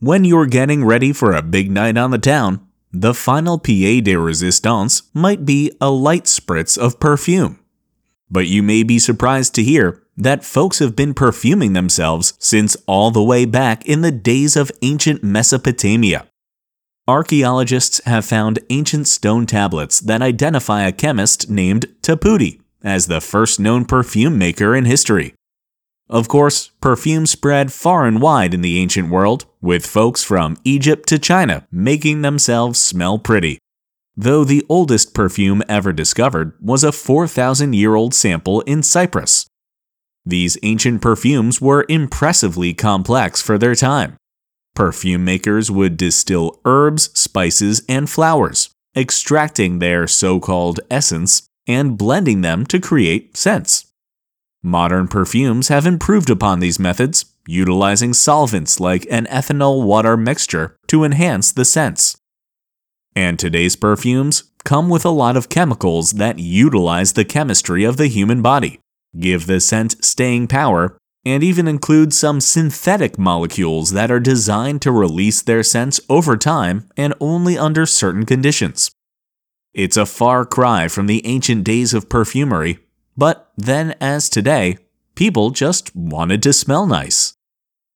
When you're getting ready for a big night on the town, the final pied de resistance might be a light spritz of perfume. But you may be surprised to hear that folks have been perfuming themselves since all the way back in the days of ancient Mesopotamia. Archaeologists have found ancient stone tablets that identify a chemist named Taputi as the first known perfume maker in history. Of course, perfume spread far and wide in the ancient world, with folks from Egypt to China making themselves smell pretty. Though the oldest perfume ever discovered was a 4,000 year old sample in Cyprus. These ancient perfumes were impressively complex for their time. Perfume makers would distill herbs, spices, and flowers, extracting their so called essence and blending them to create scents. Modern perfumes have improved upon these methods, utilizing solvents like an ethanol water mixture to enhance the scents. And today's perfumes come with a lot of chemicals that utilize the chemistry of the human body, give the scent staying power, and even include some synthetic molecules that are designed to release their scents over time and only under certain conditions. It's a far cry from the ancient days of perfumery, but then as today, people just wanted to smell nice.